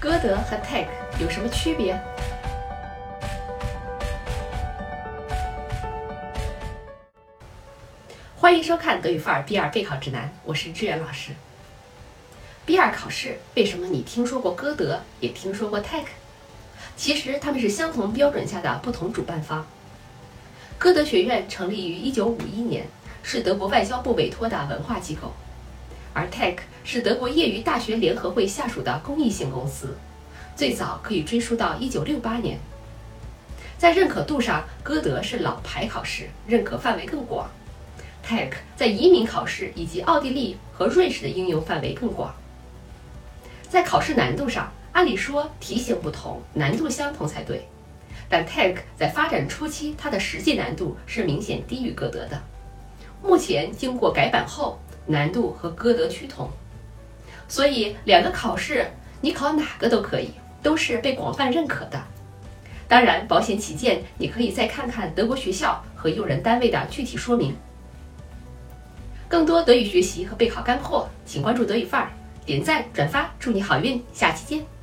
歌德和 TEC 有什么区别？欢迎收看德语范儿 B 二备考指南，我是志远老师。B 二考试为什么你听说过歌德，也听说过 TEC？其实他们是相同标准下的不同主办方。歌德学院成立于1951年，是德国外交部委托的文化机构，而 Tech 是德国业余大学联合会下属的公益性公司，最早可以追溯到1968年。在认可度上，歌德是老牌考试，认可范围更广；TEC 在移民考试以及奥地利和瑞士的应用范围更广。在考试难度上，按理说题型不同，难度相同才对。但 TEC 在发展初期，它的实际难度是明显低于歌德的。目前经过改版后，难度和歌德趋同。所以两个考试你考哪个都可以，都是被广泛认可的。当然，保险起见，你可以再看看德国学校和用人单位的具体说明。更多德语学习和备考干货，请关注德语范儿，点赞转发，祝你好运，下期见。